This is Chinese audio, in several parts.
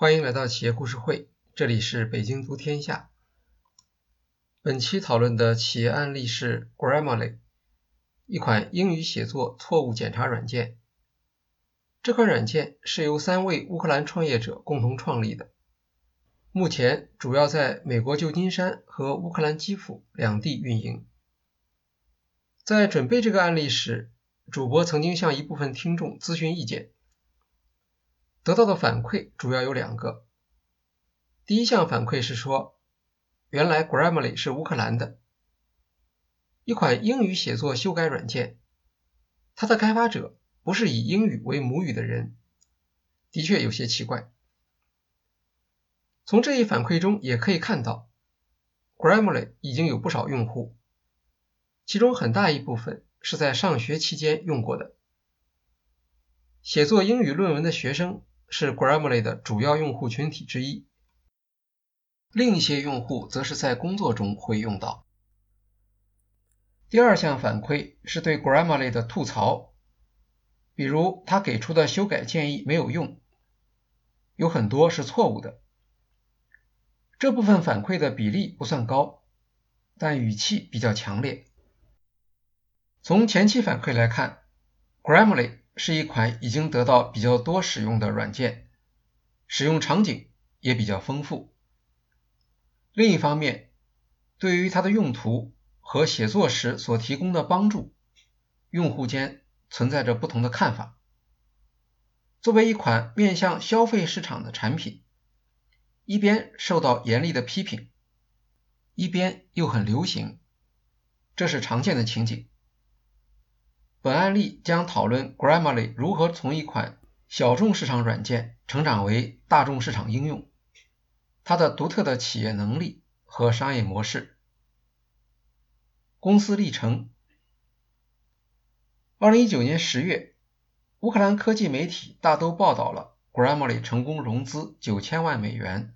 欢迎来到企业故事会，这里是北京读天下。本期讨论的企业案例是 Grammarly，一款英语写作错误检查软件。这款软件是由三位乌克兰创业者共同创立的，目前主要在美国旧金山和乌克兰基辅两地运营。在准备这个案例时，主播曾经向一部分听众咨询意见。得到的反馈主要有两个。第一项反馈是说，原来 Grammarly 是乌克兰的一款英语写作修改软件，它的开发者不是以英语为母语的人，的确有些奇怪。从这一反馈中也可以看到，Grammarly 已经有不少用户，其中很大一部分是在上学期间用过的，写作英语论文的学生。是 Grammarly 的主要用户群体之一，另一些用户则是在工作中会用到。第二项反馈是对 Grammarly 的吐槽，比如他给出的修改建议没有用，有很多是错误的。这部分反馈的比例不算高，但语气比较强烈。从前期反馈来看，Grammarly。是一款已经得到比较多使用的软件，使用场景也比较丰富。另一方面，对于它的用途和写作时所提供的帮助，用户间存在着不同的看法。作为一款面向消费市场的产品，一边受到严厉的批评，一边又很流行，这是常见的情景。本案例将讨论 Grammarly 如何从一款小众市场软件成长为大众市场应用，它的独特的企业能力和商业模式。公司历程：二零一九年十月，乌克兰科技媒体大都报道了 Grammarly 成功融资九千万美元，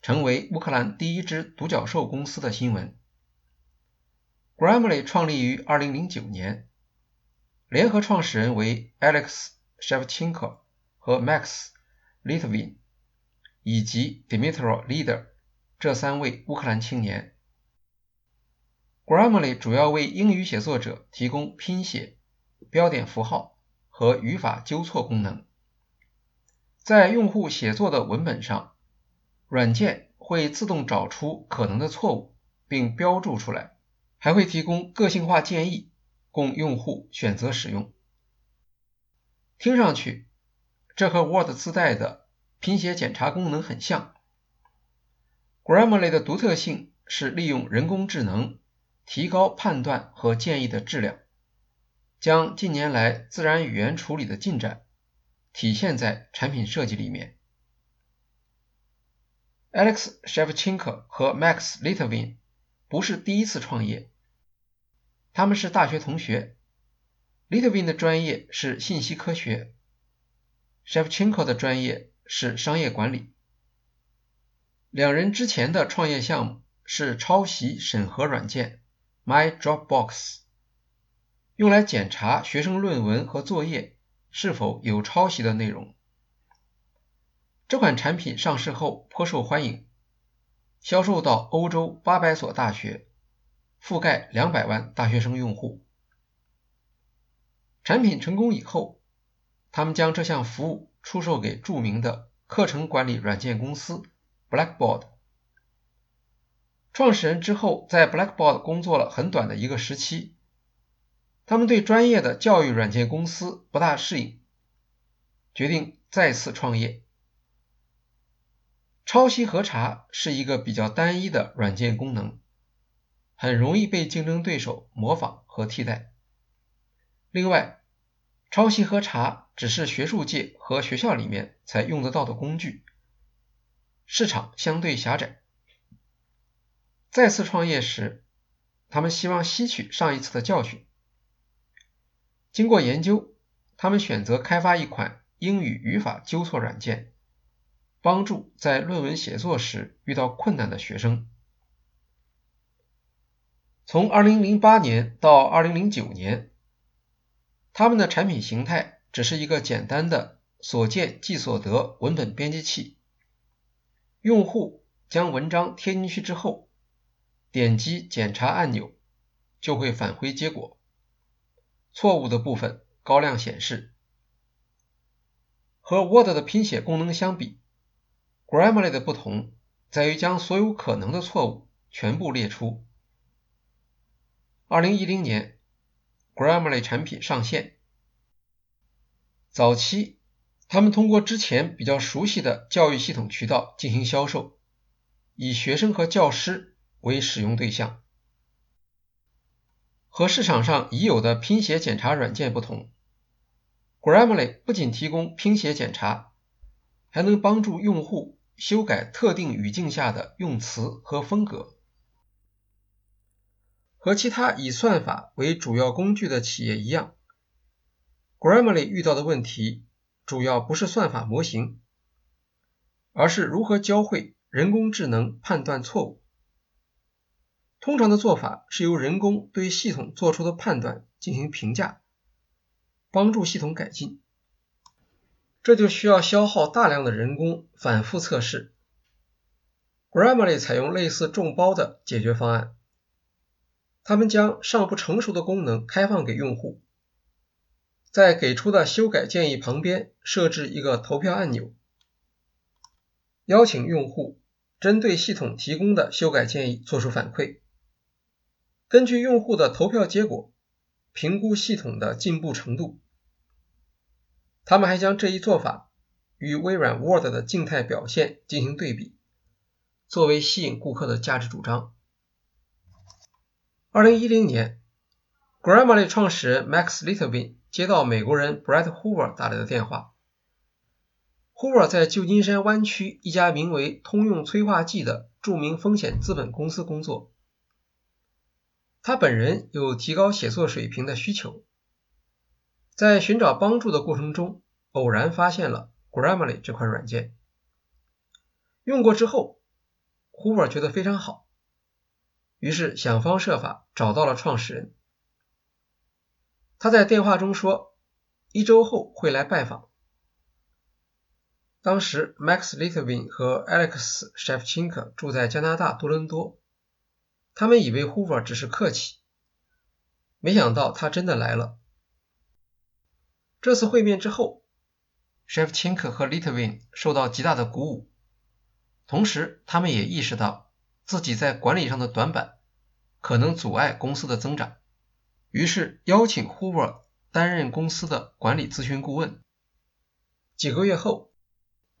成为乌克兰第一只独角兽公司的新闻。Grammarly 创立于二零零九年。联合创始人为 Alex Shevchenko 和 Max Litvin，以及 Dmitry Lider 这三位乌克兰青年。Grammarly 主要为英语写作者提供拼写、标点符号和语法纠错功能。在用户写作的文本上，软件会自动找出可能的错误并标注出来，还会提供个性化建议。供用户选择使用。听上去，这和 Word 自带的拼写检查功能很像。Grammarly 的独特性是利用人工智能提高判断和建议的质量，将近年来自然语言处理的进展体现在产品设计里面。Alex Shevchenko 和 Max Litvin 不是第一次创业。他们是大学同学，Litvin 的专业是信息科学，Shevchenko 的专业是商业管理。两人之前的创业项目是抄袭审核软件 My Dropbox，用来检查学生论文和作业是否有抄袭的内容。这款产品上市后颇受欢迎，销售到欧洲八百所大学。覆盖两百万大学生用户。产品成功以后，他们将这项服务出售给著名的课程管理软件公司 Blackboard。创始人之后在 Blackboard 工作了很短的一个时期，他们对专业的教育软件公司不大适应，决定再次创业。抄袭核查是一个比较单一的软件功能。很容易被竞争对手模仿和替代。另外，抄袭核查只是学术界和学校里面才用得到的工具，市场相对狭窄。再次创业时，他们希望吸取上一次的教训。经过研究，他们选择开发一款英语语法纠错软件，帮助在论文写作时遇到困难的学生。从2008年到2009年，他们的产品形态只是一个简单的所见即所得文本编辑器，用户将文章贴进去之后，点击检查按钮，就会返回结果，错误的部分高亮显示。和 Word 的拼写功能相比，Grammarly 的不同在于将所有可能的错误全部列出。二零一零年，Grammarly 产品上线。早期，他们通过之前比较熟悉的教育系统渠道进行销售，以学生和教师为使用对象。和市场上已有的拼写检查软件不同，Grammarly 不仅提供拼写检查，还能帮助用户修改特定语境下的用词和风格。和其他以算法为主要工具的企业一样，Grammarly 遇到的问题主要不是算法模型，而是如何教会人工智能判断错误。通常的做法是由人工对系统做出的判断进行评价，帮助系统改进，这就需要消耗大量的人工反复测试。Grammarly 采用类似众包的解决方案。他们将尚不成熟的功能开放给用户，在给出的修改建议旁边设置一个投票按钮，邀请用户针对系统提供的修改建议做出反馈。根据用户的投票结果，评估系统的进步程度。他们还将这一做法与微软 Word 的静态表现进行对比，作为吸引顾客的价值主张。二零一零年，Grammarly 创始人 Max Litvin 接到美国人 Brett Hoover 打来的电话。Hoover 在旧金山湾区一家名为通用催化剂的著名风险资本公司工作。他本人有提高写作水平的需求，在寻找帮助的过程中，偶然发现了 Grammarly 这款软件。用过之后，Hoover 觉得非常好。于是想方设法找到了创始人。他在电话中说，一周后会来拜访。当时 Max Litvin 和 Alex Shevchenko 住在加拿大多伦多，他们以为 Hoover 只是客气，没想到他真的来了。这次会面之后，Shevchenko 和 Litvin 受到极大的鼓舞，同时他们也意识到自己在管理上的短板。可能阻碍公司的增长，于是邀请 Hoover 担任公司的管理咨询顾问。几个月后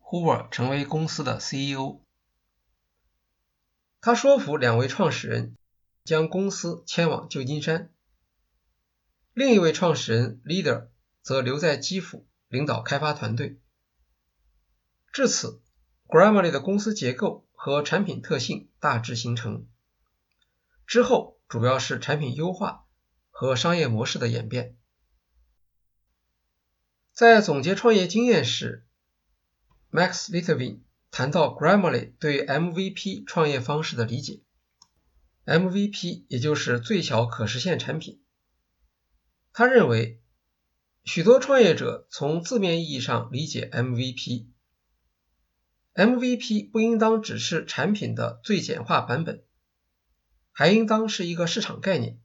，Hoover 成为公司的 CEO。他说服两位创始人将公司迁往旧金山，另一位创始人 Leader 则留在基辅领导开发团队。至此，Grammarly 的公司结构和产品特性大致形成。之后主要是产品优化和商业模式的演变。在总结创业经验时，Max Litvin 谈到 Grammarly 对 MVP 创业方式的理解。MVP 也就是最小可实现产品。他认为，许多创业者从字面意义上理解 MVP MVP 不应当只是产品的最简化版本。还应当是一个市场概念，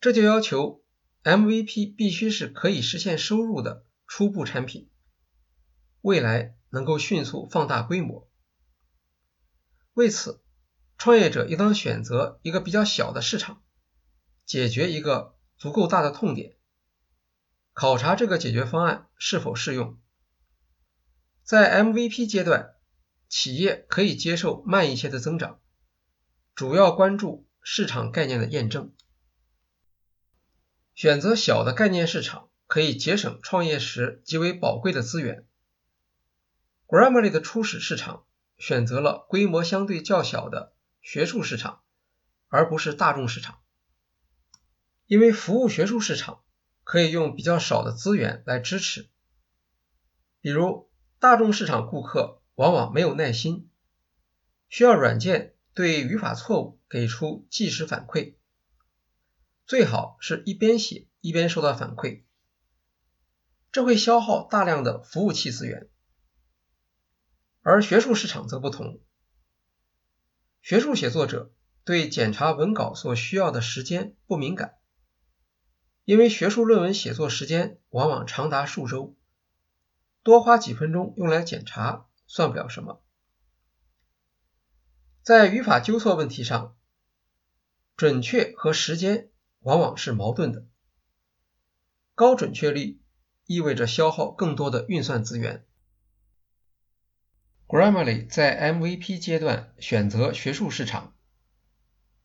这就要求 MVP 必须是可以实现收入的初步产品，未来能够迅速放大规模。为此，创业者应当选择一个比较小的市场，解决一个足够大的痛点，考察这个解决方案是否适用。在 MVP 阶段，企业可以接受慢一些的增长。主要关注市场概念的验证，选择小的概念市场可以节省创业时极为宝贵的资源。Grammarly 的初始市场选择了规模相对较小的学术市场，而不是大众市场，因为服务学术市场可以用比较少的资源来支持，比如大众市场顾客往往没有耐心，需要软件。对语法错误给出即时反馈，最好是一边写一边收到反馈，这会消耗大量的服务器资源。而学术市场则不同。学术写作者对检查文稿所需要的时间不敏感，因为学术论文写作时间往往长达数周，多花几分钟用来检查算不了什么。在语法纠错问题上，准确和时间往往是矛盾的。高准确率意味着消耗更多的运算资源。Grammarly 在 MVP 阶段选择学术市场，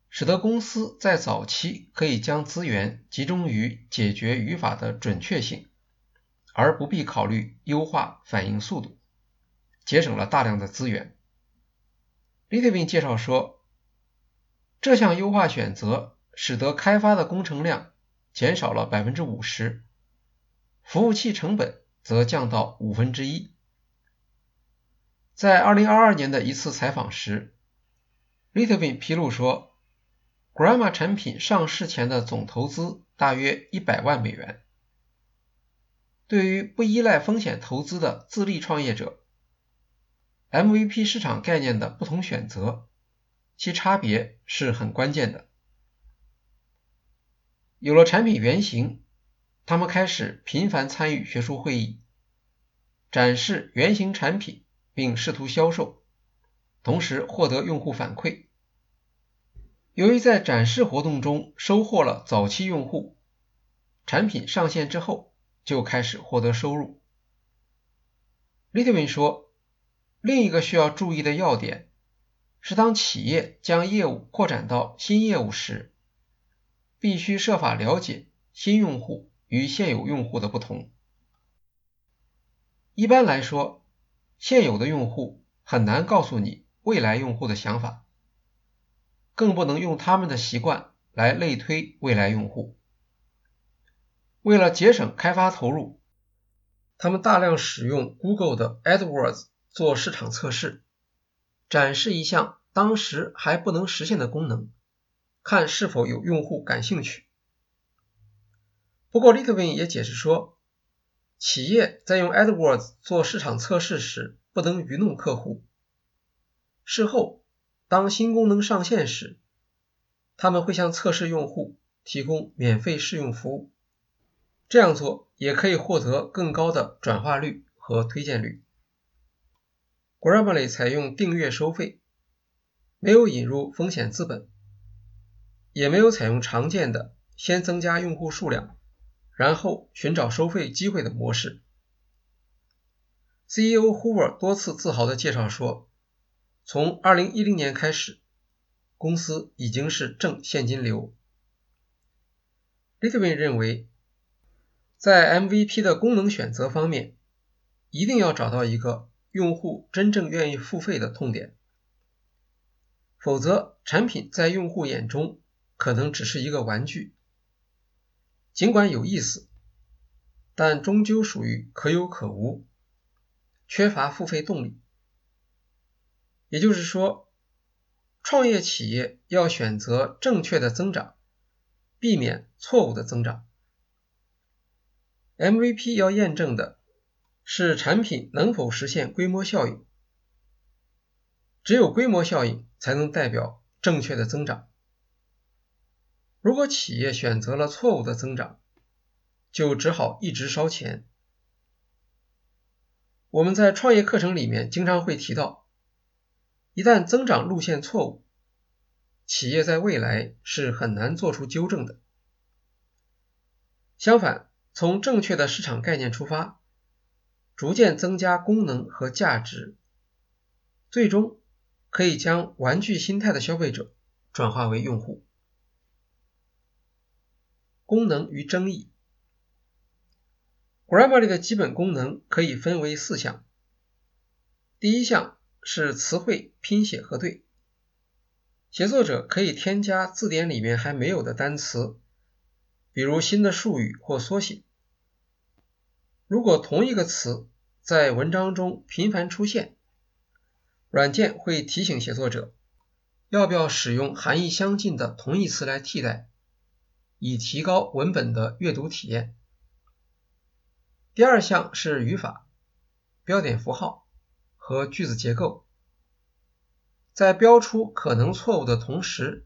使得公司在早期可以将资源集中于解决语法的准确性，而不必考虑优化反应速度，节省了大量的资源。Littlevin 介绍说，这项优化选择使得开发的工程量减少了百分之五十，服务器成本则降到五分之一。在二零二二年的一次采访时，Littlevin 披露说，Gramma 产品上市前的总投资大约一百万美元。对于不依赖风险投资的自立创业者，MVP 市场概念的不同选择，其差别是很关键的。有了产品原型，他们开始频繁参与学术会议，展示原型产品，并试图销售，同时获得用户反馈。由于在展示活动中收获了早期用户，产品上线之后就开始获得收入。Litvin 说。另一个需要注意的要点是，当企业将业务扩展到新业务时，必须设法了解新用户与现有用户的不同。一般来说，现有的用户很难告诉你未来用户的想法，更不能用他们的习惯来类推未来用户。为了节省开发投入，他们大量使用 Google 的 AdWords。做市场测试，展示一项当时还不能实现的功能，看是否有用户感兴趣。不过，Litvin 也解释说，企业在用 AdWords 做市场测试时，不能愚弄客户。事后，当新功能上线时，他们会向测试用户提供免费试用服务。这样做也可以获得更高的转化率和推荐率。Grammarly 采用订阅收费，没有引入风险资本，也没有采用常见的先增加用户数量，然后寻找收费机会的模式。CEO Hoover 多次自豪地介绍说，从2010年开始，公司已经是正现金流。Litvin 认为，在 MVP 的功能选择方面，一定要找到一个。用户真正愿意付费的痛点，否则产品在用户眼中可能只是一个玩具，尽管有意思，但终究属于可有可无，缺乏付费动力。也就是说，创业企业要选择正确的增长，避免错误的增长。MVP 要验证的。是产品能否实现规模效应？只有规模效应才能代表正确的增长。如果企业选择了错误的增长，就只好一直烧钱。我们在创业课程里面经常会提到，一旦增长路线错误，企业在未来是很难做出纠正的。相反，从正确的市场概念出发。逐渐增加功能和价值，最终可以将玩具心态的消费者转化为用户。功能与争议，Grammarly 的基本功能可以分为四项。第一项是词汇拼写核对，写作者可以添加字典里面还没有的单词，比如新的术语或缩写。如果同一个词在文章中频繁出现，软件会提醒写作者要不要使用含义相近的同义词来替代，以提高文本的阅读体验。第二项是语法、标点符号和句子结构，在标出可能错误的同时，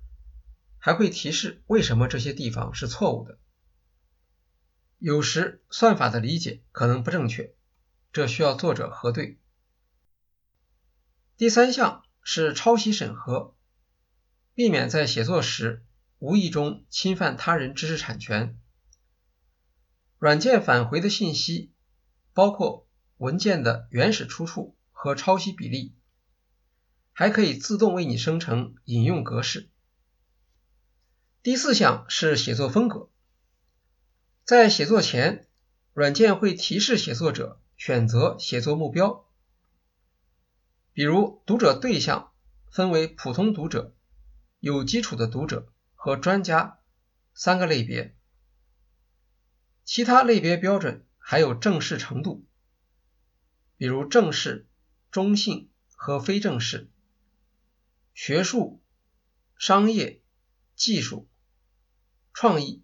还会提示为什么这些地方是错误的。有时算法的理解可能不正确，这需要作者核对。第三项是抄袭审核，避免在写作时无意中侵犯他人知识产权。软件返回的信息包括文件的原始出处和抄袭比例，还可以自动为你生成引用格式。第四项是写作风格，在写作前，软件会提示写作者选择写作目标。比如，读者对象分为普通读者、有基础的读者和专家三个类别。其他类别标准还有正式程度，比如正式、中性和非正式；学术、商业、技术、创意，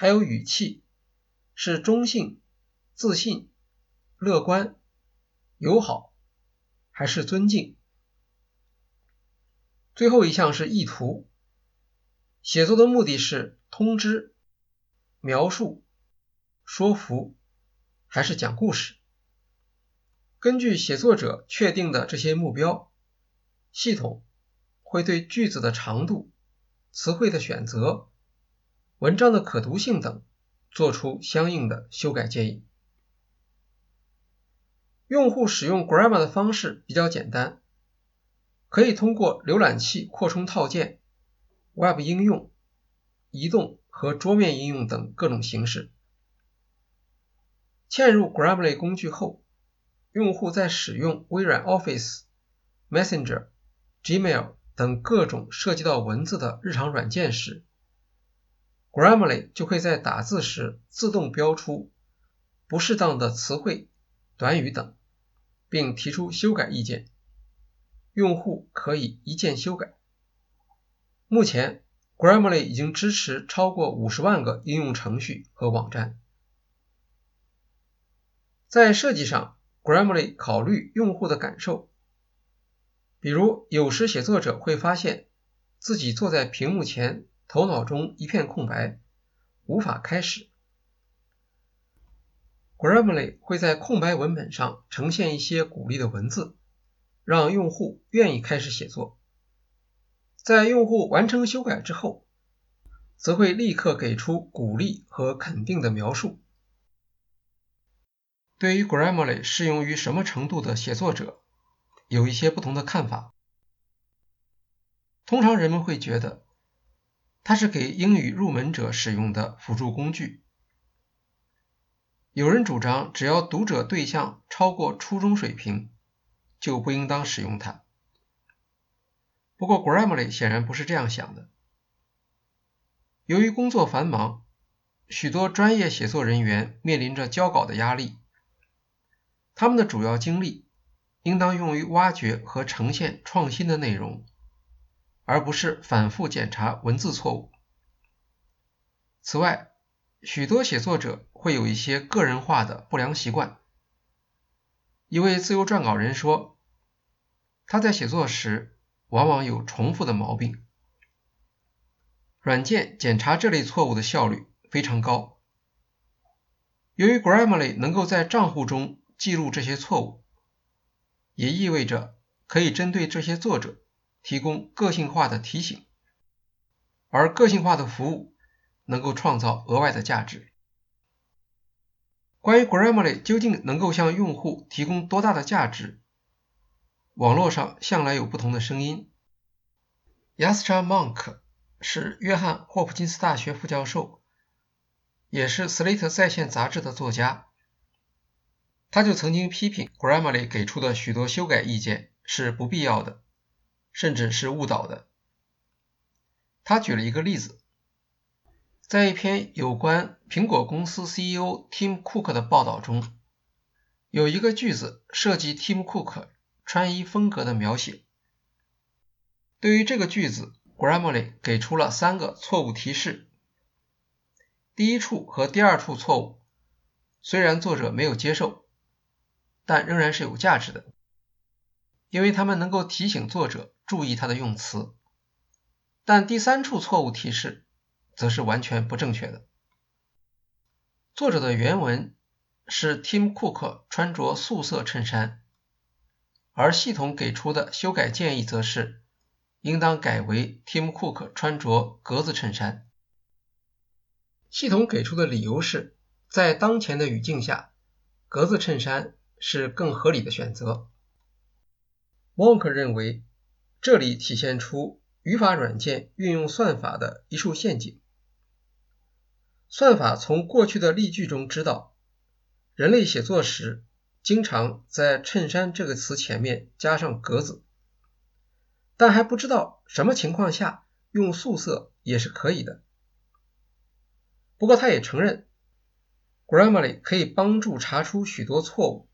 还有语气是中性、自信、乐观、友好。还是尊敬。最后一项是意图，写作的目的是通知、描述、说服，还是讲故事？根据写作者确定的这些目标，系统会对句子的长度、词汇的选择、文章的可读性等做出相应的修改建议。用户使用 Grammar 的方式比较简单，可以通过浏览器扩充套件、Web 应用、移动和桌面应用等各种形式。嵌入 Grammarly 工具后，用户在使用微软 Office、Messenger、Gmail 等各种涉及到文字的日常软件时，Grammarly 就会在打字时自动标出不适当的词汇、短语等。并提出修改意见，用户可以一键修改。目前，Grammarly 已经支持超过五十万个应用程序和网站。在设计上，Grammarly 考虑用户的感受，比如有时写作者会发现自己坐在屏幕前，头脑中一片空白，无法开始。Grammarly 会在空白文本上呈现一些鼓励的文字，让用户愿意开始写作。在用户完成修改之后，则会立刻给出鼓励和肯定的描述。对于 Grammarly 适用于什么程度的写作者，有一些不同的看法。通常人们会觉得它是给英语入门者使用的辅助工具。有人主张，只要读者对象超过初中水平，就不应当使用它。不过，Grammarly 显然不是这样想的。由于工作繁忙，许多专业写作人员面临着交稿的压力，他们的主要精力应当用于挖掘和呈现创新的内容，而不是反复检查文字错误。此外，许多写作者会有一些个人化的不良习惯。一位自由撰稿人说，他在写作时往往有重复的毛病。软件检查这类错误的效率非常高。由于 Grammarly 能够在账户中记录这些错误，也意味着可以针对这些作者提供个性化的提醒，而个性化的服务。能够创造额外的价值。关于 Grammarly 究竟能够向用户提供多大的价值，网络上向来有不同的声音。Yascha Monk 是约翰霍普金斯大学副教授，也是 Slate 在线杂志的作家。他就曾经批评 Grammarly 给出的许多修改意见是不必要的，甚至是误导的。他举了一个例子。在一篇有关苹果公司 CEO Tim Cook 的报道中，有一个句子涉及 Tim Cook 穿衣风格的描写。对于这个句子，Grammarly 给出了三个错误提示。第一处和第二处错误虽然作者没有接受，但仍然是有价值的，因为它们能够提醒作者注意他的用词。但第三处错误提示则是完全不正确的。作者的原文是 Tim Cook 穿着素色衬衫，而系统给出的修改建议则是应当改为 Tim Cook 穿着格子衬衫。系统给出的理由是在当前的语境下，格子衬衫是更合理的选择。Monk 认为这里体现出。语法软件运用算法的一处陷阱。算法从过去的例句中知道，人类写作时经常在“衬衫”这个词前面加上格子，但还不知道什么情况下用素色也是可以的。不过，他也承认，Grammarly 可以帮助查出许多错误，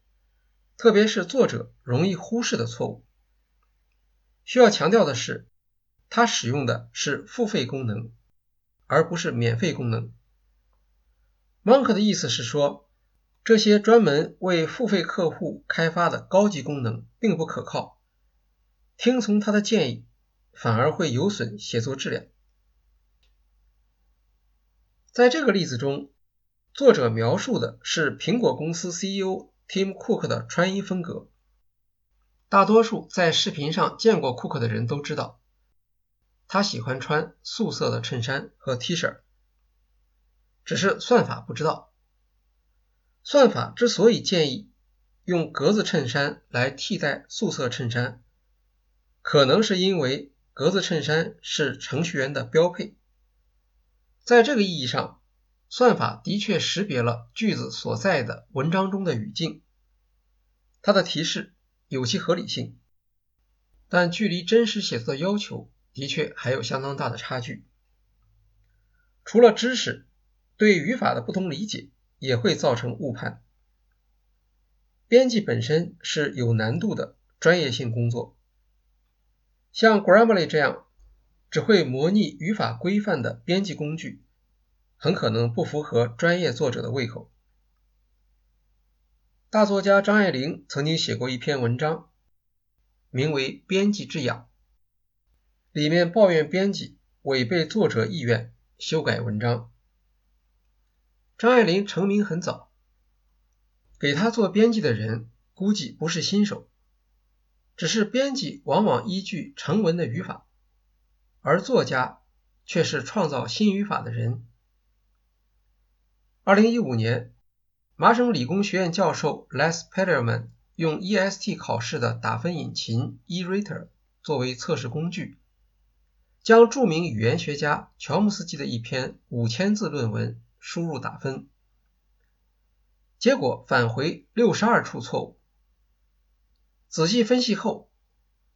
特别是作者容易忽视的错误。需要强调的是。它使用的是付费功能，而不是免费功能。Monk 的意思是说，这些专门为付费客户开发的高级功能并不可靠，听从他的建议反而会有损写作质量。在这个例子中，作者描述的是苹果公司 CEO Tim Cook 的穿衣风格。大多数在视频上见过库克的人都知道。他喜欢穿素色的衬衫和 T 恤，只是算法不知道。算法之所以建议用格子衬衫来替代素色衬衫，可能是因为格子衬衫是程序员的标配。在这个意义上，算法的确识别了句子所在的文章中的语境，它的提示有其合理性，但距离真实写作的要求。的确还有相当大的差距。除了知识，对语法的不同理解也会造成误判。编辑本身是有难度的专业性工作，像 Grammarly 这样只会模拟语法规范的编辑工具，很可能不符合专业作者的胃口。大作家张爱玲曾经写过一篇文章，名为《编辑之痒》。里面抱怨编辑违背作者意愿修改文章。张爱玲成名很早，给她做编辑的人估计不是新手，只是编辑往往依据成文的语法，而作家却是创造新语法的人。二零一五年，麻省理工学院教授 Les Peterman 用 EST 考试的打分引擎 eRater 作为测试工具。将著名语言学家乔姆斯基的一篇五千字论文输入打分，结果返回六十二处错误。仔细分析后，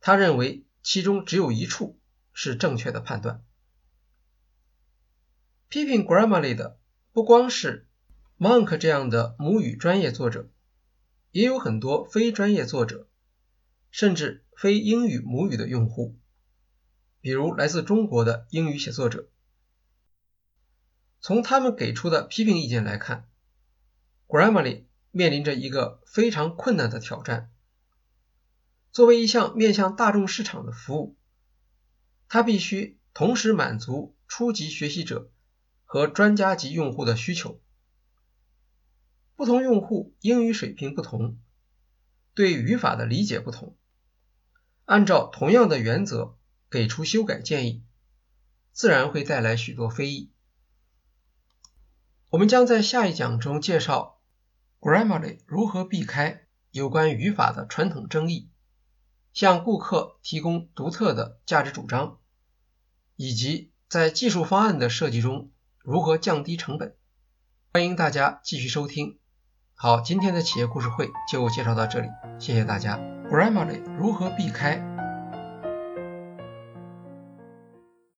他认为其中只有一处是正确的判断。批评 Grammarly 的不光是 Monk 这样的母语专业作者，也有很多非专业作者，甚至非英语母语的用户。比如来自中国的英语写作者，从他们给出的批评意见来看，Grammarly 面临着一个非常困难的挑战。作为一项面向大众市场的服务，它必须同时满足初级学习者和专家级用户的需求。不同用户英语水平不同，对语法的理解不同，按照同样的原则。给出修改建议，自然会带来许多非议。我们将在下一讲中介绍 Grammarly 如何避开有关语法的传统争议，向顾客提供独特的价值主张，以及在技术方案的设计中如何降低成本。欢迎大家继续收听。好，今天的企业故事会就介绍到这里，谢谢大家。Grammarly 如何避开？